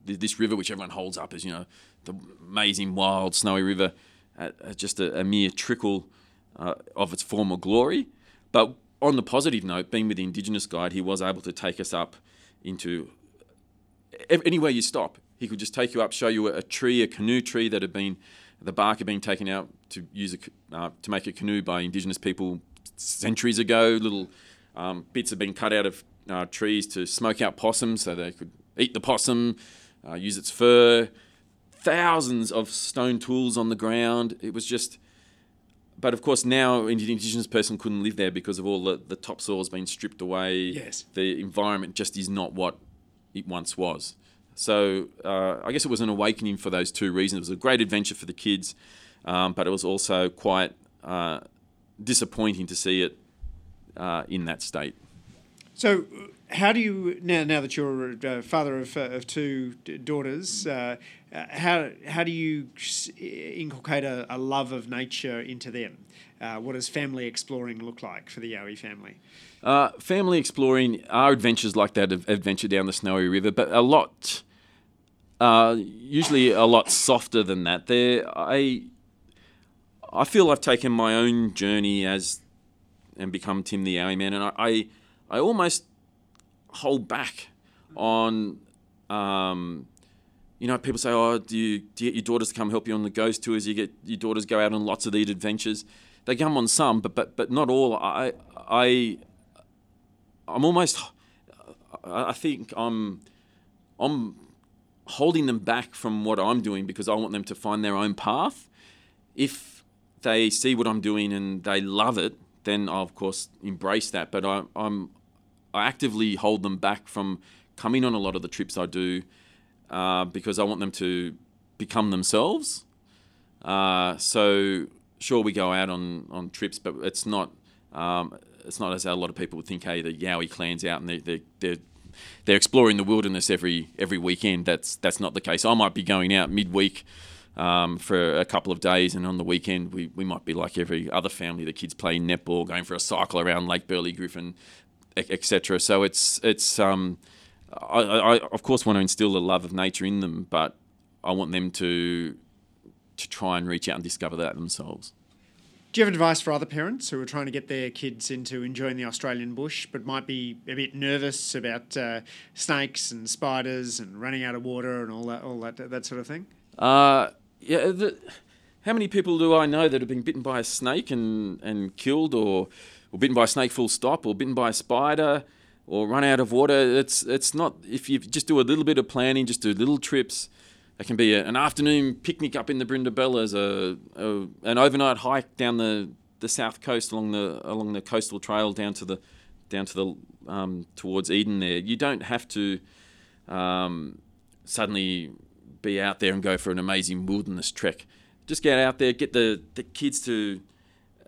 this river, which everyone holds up as you know the amazing wild snowy river, at just a, a, mere trickle uh, of its former glory. But on the positive note, being with the Indigenous guide, he was able to take us up into anywhere you stop. He could just take you up, show you a, tree, a canoe tree that had been, the bark had been taken out to use a, uh, to make a canoe by Indigenous people centuries ago. Little um, bits had been cut out of uh, trees to smoke out possums so they could eat the possum, uh, use its fur. Thousands of stone tools on the ground. It was just but of course now an indigenous person couldn't live there because of all the, the topsoil's been stripped away. Yes. The environment just is not what it once was. So uh, I guess it was an awakening for those two reasons. It was a great adventure for the kids, um, but it was also quite uh, disappointing to see it uh, in that state. So how do you now now that you're a father of, uh, of two daughters uh, uh, how how do you inculcate a, a love of nature into them uh, what does family exploring look like for the Yowie family uh, family exploring are adventures like that adventure down the Snowy River but a lot uh, usually a lot softer than that there I I feel I've taken my own journey as and become Tim the Yowie man and I, I I almost hold back on, um, you know, people say, oh, do you, do you get your daughters to come help you on the ghost tours? You get your daughters go out on lots of these adventures. They come on some, but but but not all. I I I'm almost. I think I'm I'm holding them back from what I'm doing because I want them to find their own path. If they see what I'm doing and they love it, then I'll of course embrace that. But I, I'm I actively hold them back from coming on a lot of the trips I do uh, because I want them to become themselves. Uh, so sure, we go out on, on trips, but it's not um, it's not as a lot of people would think. Hey, the Yowie clan's out and they they they're, they're exploring the wilderness every every weekend. That's that's not the case. I might be going out midweek. Um, for a couple of days, and on the weekend we, we might be like every other family. The kids playing netball, going for a cycle around Lake Burley Griffin, etc. So it's it's um, I, I, of course want to instill a love of nature in them, but I want them to to try and reach out and discover that themselves. Do you have advice for other parents who are trying to get their kids into enjoying the Australian bush, but might be a bit nervous about uh, snakes and spiders and running out of water and all that, all that, that sort of thing? Uh, yeah. The, how many people do I know that have been bitten by a snake and, and killed, or or bitten by a snake full stop, or bitten by a spider. or run out of water. It's it's not if you just do a little bit of planning, just do little trips. It can be an afternoon picnic up in the Brindabellas, a, a an overnight hike down the, the south coast along the along the coastal trail down to the down to the um, towards Eden. There, you don't have to um, suddenly be out there and go for an amazing wilderness trek. Just get out there, get the, the kids to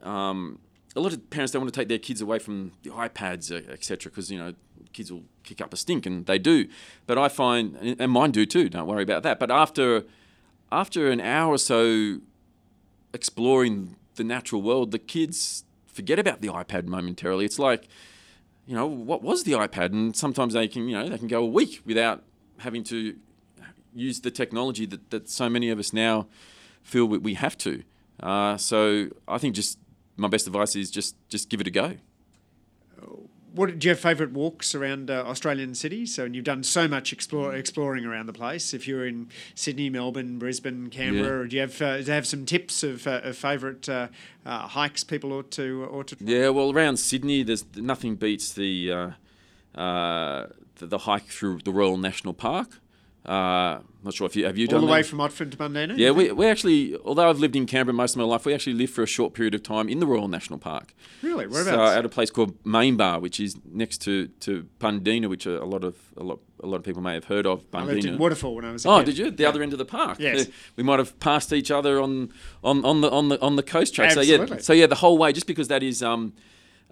um, a lot of parents don't want to take their kids away from the iPads, etc., because you know kids will kick up a stink, and they do. But I find, and mine do too. Don't worry about that. But after after an hour or so exploring the natural world, the kids forget about the iPad momentarily. It's like, you know, what was the iPad? And sometimes they can, you know, they can go a week without having to use the technology that, that so many of us now feel we have to. Uh, so I think just my best advice is just just give it a go. What do you have favourite walks around uh, Australian cities? So, and you've done so much explore, exploring around the place. If you're in Sydney, Melbourne, Brisbane, Canberra, yeah. do you have uh, do you have some tips of, uh, of favourite uh, uh, hikes people ought to ought to? Yeah, well, around Sydney, there's nothing beats the uh, the, the hike through the Royal National Park. Not sure if you have you done all the that? way from Otford to Bundeena. Yeah, we, we actually, although I've lived in Canberra most of my life, we actually lived for a short period of time in the Royal National Park. Really, whereabouts? So at a place called Maianbar, which is next to, to Bundeena, which a lot of a lot a lot of people may have heard of. Bundeena. I lived in Waterfall when I was. oh, kid. did you? The yeah. other end of the park. Yes. we might have passed each other on on, on the on the on the coast track. Absolutely. So yeah, so yeah, the whole way, just because that is um,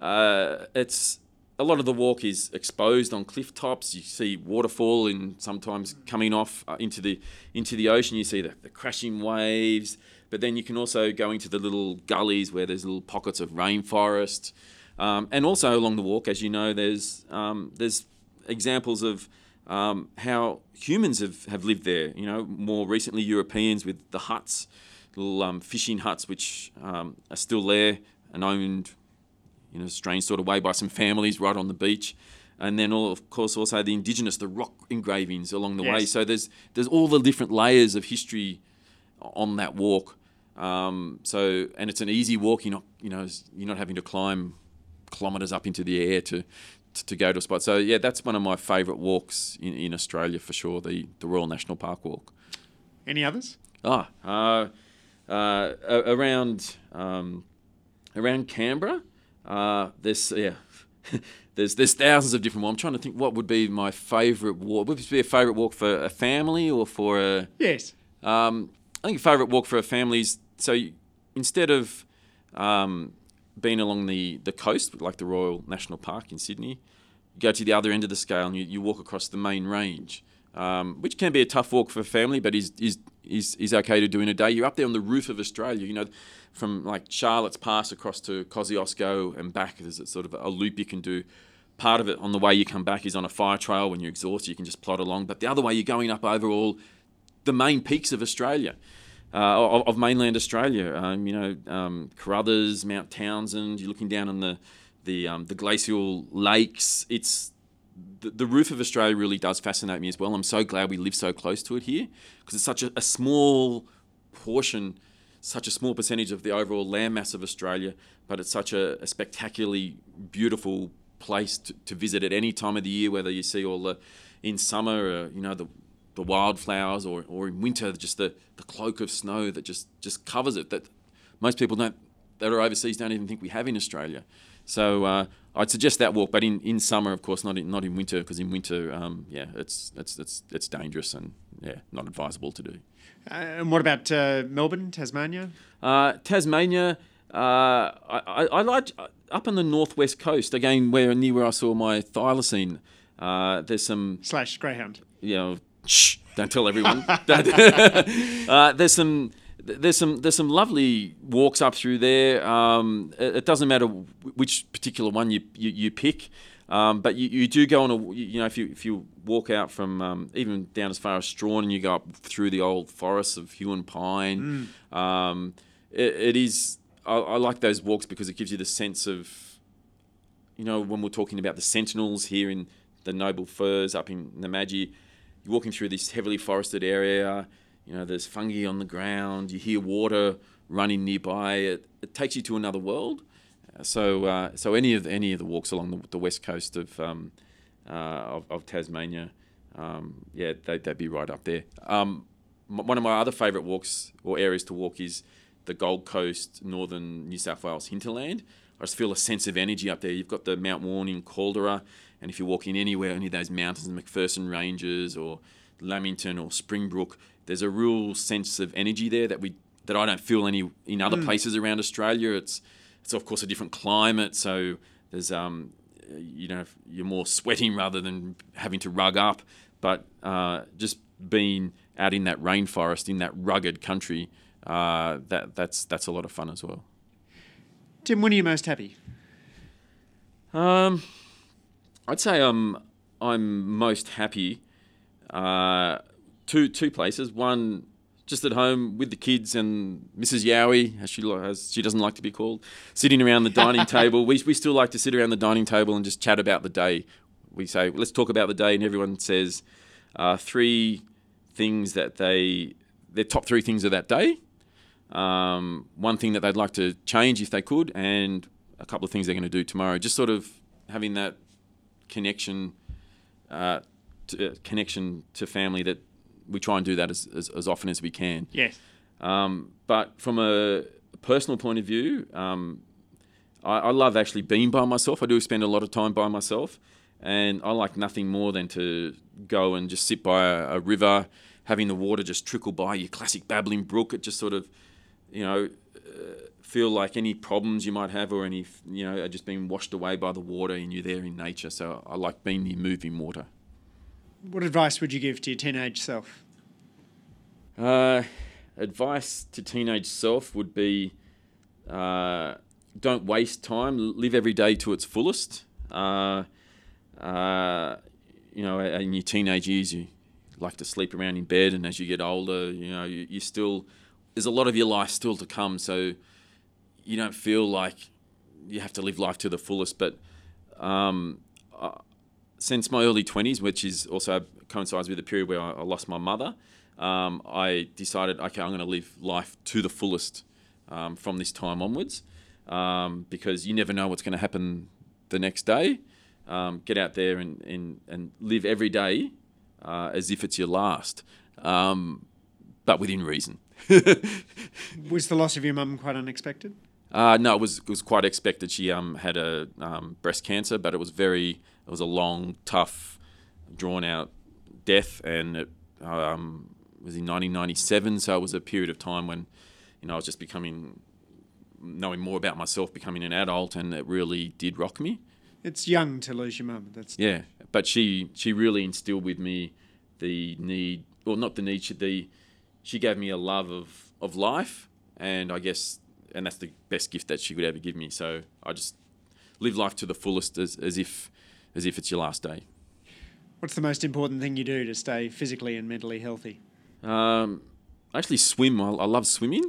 uh, it's a lot of the walk is exposed on cliff tops. You see waterfall and sometimes coming off uh, into the into the ocean. You see the, the, crashing waves, but then you can also go into the little gullies where there's little pockets of rainforest, um, and also along the walk, as you know, there's um, there's examples of um, how humans have, have lived there. You know, more recently Europeans with the huts, little um, fishing huts, which um, are still there and owned in a strange sort of way by some families right on the beach. And then, all, of course, also the indigenous, the rock engravings along the yes. way. So there's there's all the different layers of history on that walk. Um, so and it's an easy walk. You're not you know you're not having to climb kilometres up into the air to, to, to go to a spot. So yeah, that's one of my favourite walks in, in Australia for sure. The the Royal National Park walk. Any others? Ah, uh, uh, around um, around Canberra. Uh, there's yeah, there's there's thousands of different. Well, I'm trying to think what would be my favourite walk. Would this be a favourite walk for a family or for a? Yes. Um, I think a favourite walk for a family is so you, instead of um, being along the the coast like the Royal National Park in Sydney, you go to the other end of the scale and you, you walk across the main range. Um, which can be a tough walk for a family, but is, is is is okay to do in a day. You're up there on the roof of Australia. You know, from like Charlotte's Pass across to Kosciuszko and back. There's sort of a loop you can do. Part of it on the way you come back is on a fire trail. When you're exhausted, you can just plod along. But the other way, you're going up over all the main peaks of Australia, uh, of, of, mainland Australia. Um, you know, um, Carruthers, Mount Townsend. You're looking down on the the um, the glacial lakes. It's the, roof of Australia really does fascinate me as well. I'm so glad we live so close to it here because it's such a, a small portion such a small percentage of the overall landmass of Australia, but it's such a, a spectacularly beautiful place to, to, visit at any time of the year, whether you see all the in summer, uh, you know, the the wildflowers, or, or in winter, just the, the cloak of snow that just, just covers it. That most people don't that are overseas don't even think we have in Australia. So uh, I'd suggest that walk, but in, in summer, of course, not in not in winter, because in winter, um, yeah, it's it's it's it's dangerous and yeah, not advisable to do. Uh, and what about uh, Melbourne, Tasmania? Uh, Tasmania, uh, I, I, I, like uh, up on the northwest coast again, where near where I saw my thylacine. Uh, there's some slash greyhound. You know, shh, don't tell everyone. there's some there's some there's some lovely walks up through there. Um, it, it, doesn't matter which particular one you you, you pick. Um, but you, you do go on a you know if you if you walk out from um, even down as far as Strahan and you go up through the old forests of Huon pine, mm. um, it, it is I, I, like those walks because it gives you the sense of you know when we're talking about the sentinels here in the noble firs up in Namadgi, you're walking through this heavily forested area. You know there's fungi on the ground. You hear water running nearby. It, it takes you to another world. So, uh, so any of the, any of the walks along the, the west coast of um, uh, of, of Tasmania. Um, yeah, they, would be right up there. Um, one of my other favourite walks or areas to walk is the Gold Coast, northern New South Wales hinterland. I just feel a sense of energy up there. You've got the Mount Warning, Caldera, and if you're walking anywhere, any of those mountains, the McPherson Ranges or Lamington or Springbrook, there's a real sense of energy there that we that I don't feel any in other mm. places around Australia. It's it's of course a different climate, so there's um you know you're more sweating rather than having to rug up, but uh, just being out in that rainforest in that rugged country, uh, that that's that's a lot of fun as well. Tim, when are you most happy? Um, I'd say I'm I'm most happy. Uh, two two places. One just at home with the kids and Mrs. Yowie, as she as she doesn't like to be called, sitting around the dining table. We we still like to sit around the dining table and just chat about the day. We say let's talk about the day, and everyone says uh, three things that they their top three things of that day. Um, one thing that they'd like to change if they could, and a couple of things they're going to do tomorrow. Just sort of having that connection, uh, to, uh, connection to family that we try and do that as, as, as often as we can. Yes. Um, but from a personal point of view, um, I, I, love actually being by myself. I do spend a lot of time by myself, and I like nothing more than to go and just sit by a, a river, having the water just trickle by. Your classic babbling brook. It just sort of, you know. Uh, feel like any problems you might have or any you know are just being washed away by the water and you're there in nature so i like being near moving water what advice would you give to your teenage self? Uh, advice to teenage self would be uh, don't waste time. Live every day to its fullest. Uh, uh, you know, in your teenage years, you like to sleep around in bed, and as you get older, you know, you, you still there's a lot of your life still to come. So you don't feel like you have to live life to the fullest. But um, since my early 20s, which is also coincides with the period where I, I lost my mother, um, I decided, okay, I'm going to live life to the fullest um, from this time onwards um, because you never know what's going to happen the next day. Um, get out there and, and, and live every day uh, as if it's your last, um, but within reason. was the loss of your mum quite unexpected? Uh, no, it was it was quite expected. She um, had a um, breast cancer, but it was very it was a long, tough, drawn out death, and it um, was in 1997. So it was a period of time when you know I was just becoming knowing more about myself, becoming an adult, and it really did rock me. It's young to lose your mum. That's yeah, but she she really instilled with me the need, well, not the need, she, the she gave me a love of of life, and I guess and that's the best gift that she could ever give me. So I just live life to the fullest as, as if as if it's your last day. What's the most important thing you do to stay physically and mentally healthy? Um, I actually swim. I, I love swimming.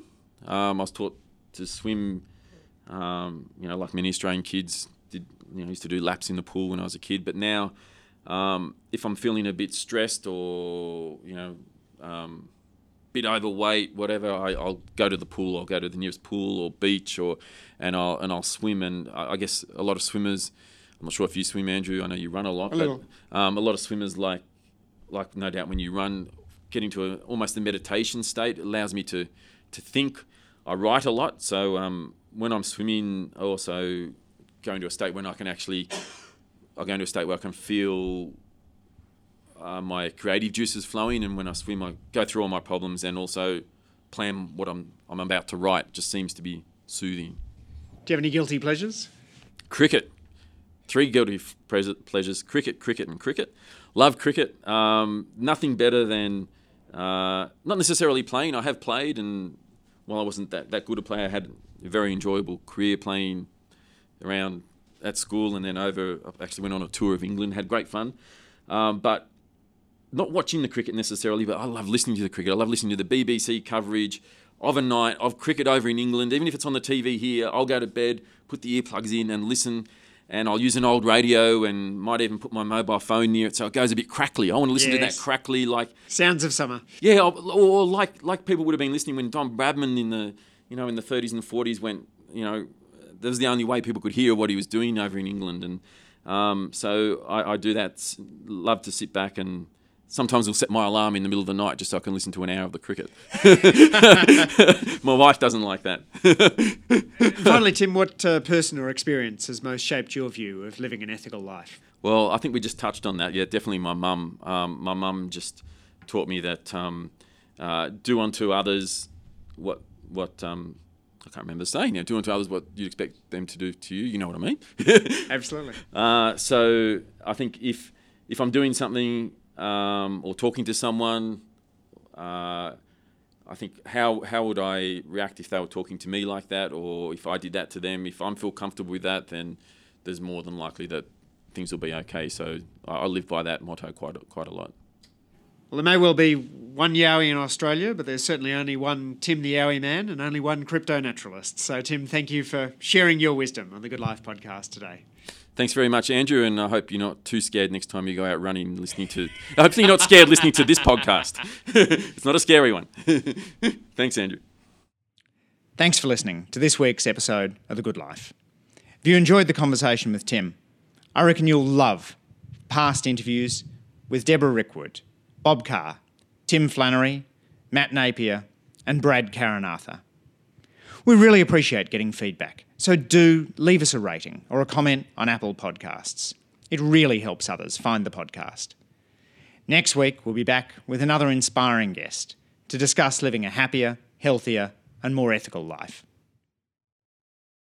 Um, I was taught to swim. Um, you know, like many Australian kids did. You know, used to do laps in the pool when I was a kid. But now, um, if I'm feeling a bit stressed or you know um, bit overweight, whatever, I, will go to the pool. I'll go to the nearest pool or beach, or and I'll and I'll swim. And I, I guess a lot of swimmers. I'm not sure if you swim, Andrew. I know you run a lot. A. But, um, a lot of swimmers like, like no doubt, when you run, get into a, almost a meditation state. It allows me to, to think. I write a lot, so um, when I'm swimming, I also go into a state when I can actually, I go into a state where I can feel uh, my creative juices flowing, and when I swim, I go through all my problems and also plan what I'm I'm about to write. Just seems to be soothing. Do you have any guilty pleasures? Cricket. Three guilty pleasures: cricket, cricket, and cricket. Love cricket. Um, nothing better than uh, not necessarily playing. I have played, and while I wasn't that, that good a player, I had a very enjoyable career playing around at school and then over. I actually went on a tour of England, had great fun. Um, but not watching the cricket necessarily, but I love listening to the cricket. I love listening to the BBC coverage of a night of cricket over in England. Even if it's on the TV here, I'll go to bed, put the earplugs in, and listen. And I'll use an old radio and might even put my mobile phone near it so it goes a bit crackly. I want to listen yes. to that crackly, like sounds of summer. Yeah, or, or, like like people would have been listening when Don Bradman in the you know in the 30s and 40s went you know that was the only way people could hear what he was doing over in England and Um, so I, I do that. Love to sit back and sometimes I'll set my alarm in the middle of the night just so I can listen to an hour of the cricket. my wife doesn't like that. Finally, Tim, what uh, person or experience has most shaped your view of living an ethical life? Well, I think we just touched on that. Yeah, definitely my mum. Um, my mum just taught me that um, uh, do unto others what what um, I can't remember saying. You know, do unto others what you'd expect them to do to you. You know what I mean? Absolutely. Uh, so I think if if I'm doing something um, or talking to someone, uh, I think how how would I react if they were talking to me like that, or if I did that to them? If I'm feel comfortable with that, then there's more than likely that things will be okay. So I, I live by that motto quite a, quite a lot. Well, there may well be one Yowie in Australia, but there's certainly only one Tim the Yowie man and only one crypto naturalist. So, Tim, thank you for sharing your wisdom on the Good Life podcast today. Thanks very much, Andrew, and I hope you're not too scared next time you go out running, listening to. Hopefully, you're not scared listening to this podcast. it's not a scary one. Thanks, Andrew. Thanks for listening to this week's episode of The Good Life. If you enjoyed the conversation with Tim, I reckon you'll love past interviews with Deborah Rickwood, Bob Carr, Tim Flannery, Matt Napier, and Brad Caranatha. We really appreciate getting feedback, so do leave us a rating or a comment on Apple Podcasts. It really helps others find the podcast. Next week, we'll be back with another inspiring guest to discuss living a happier, healthier, and more ethical life.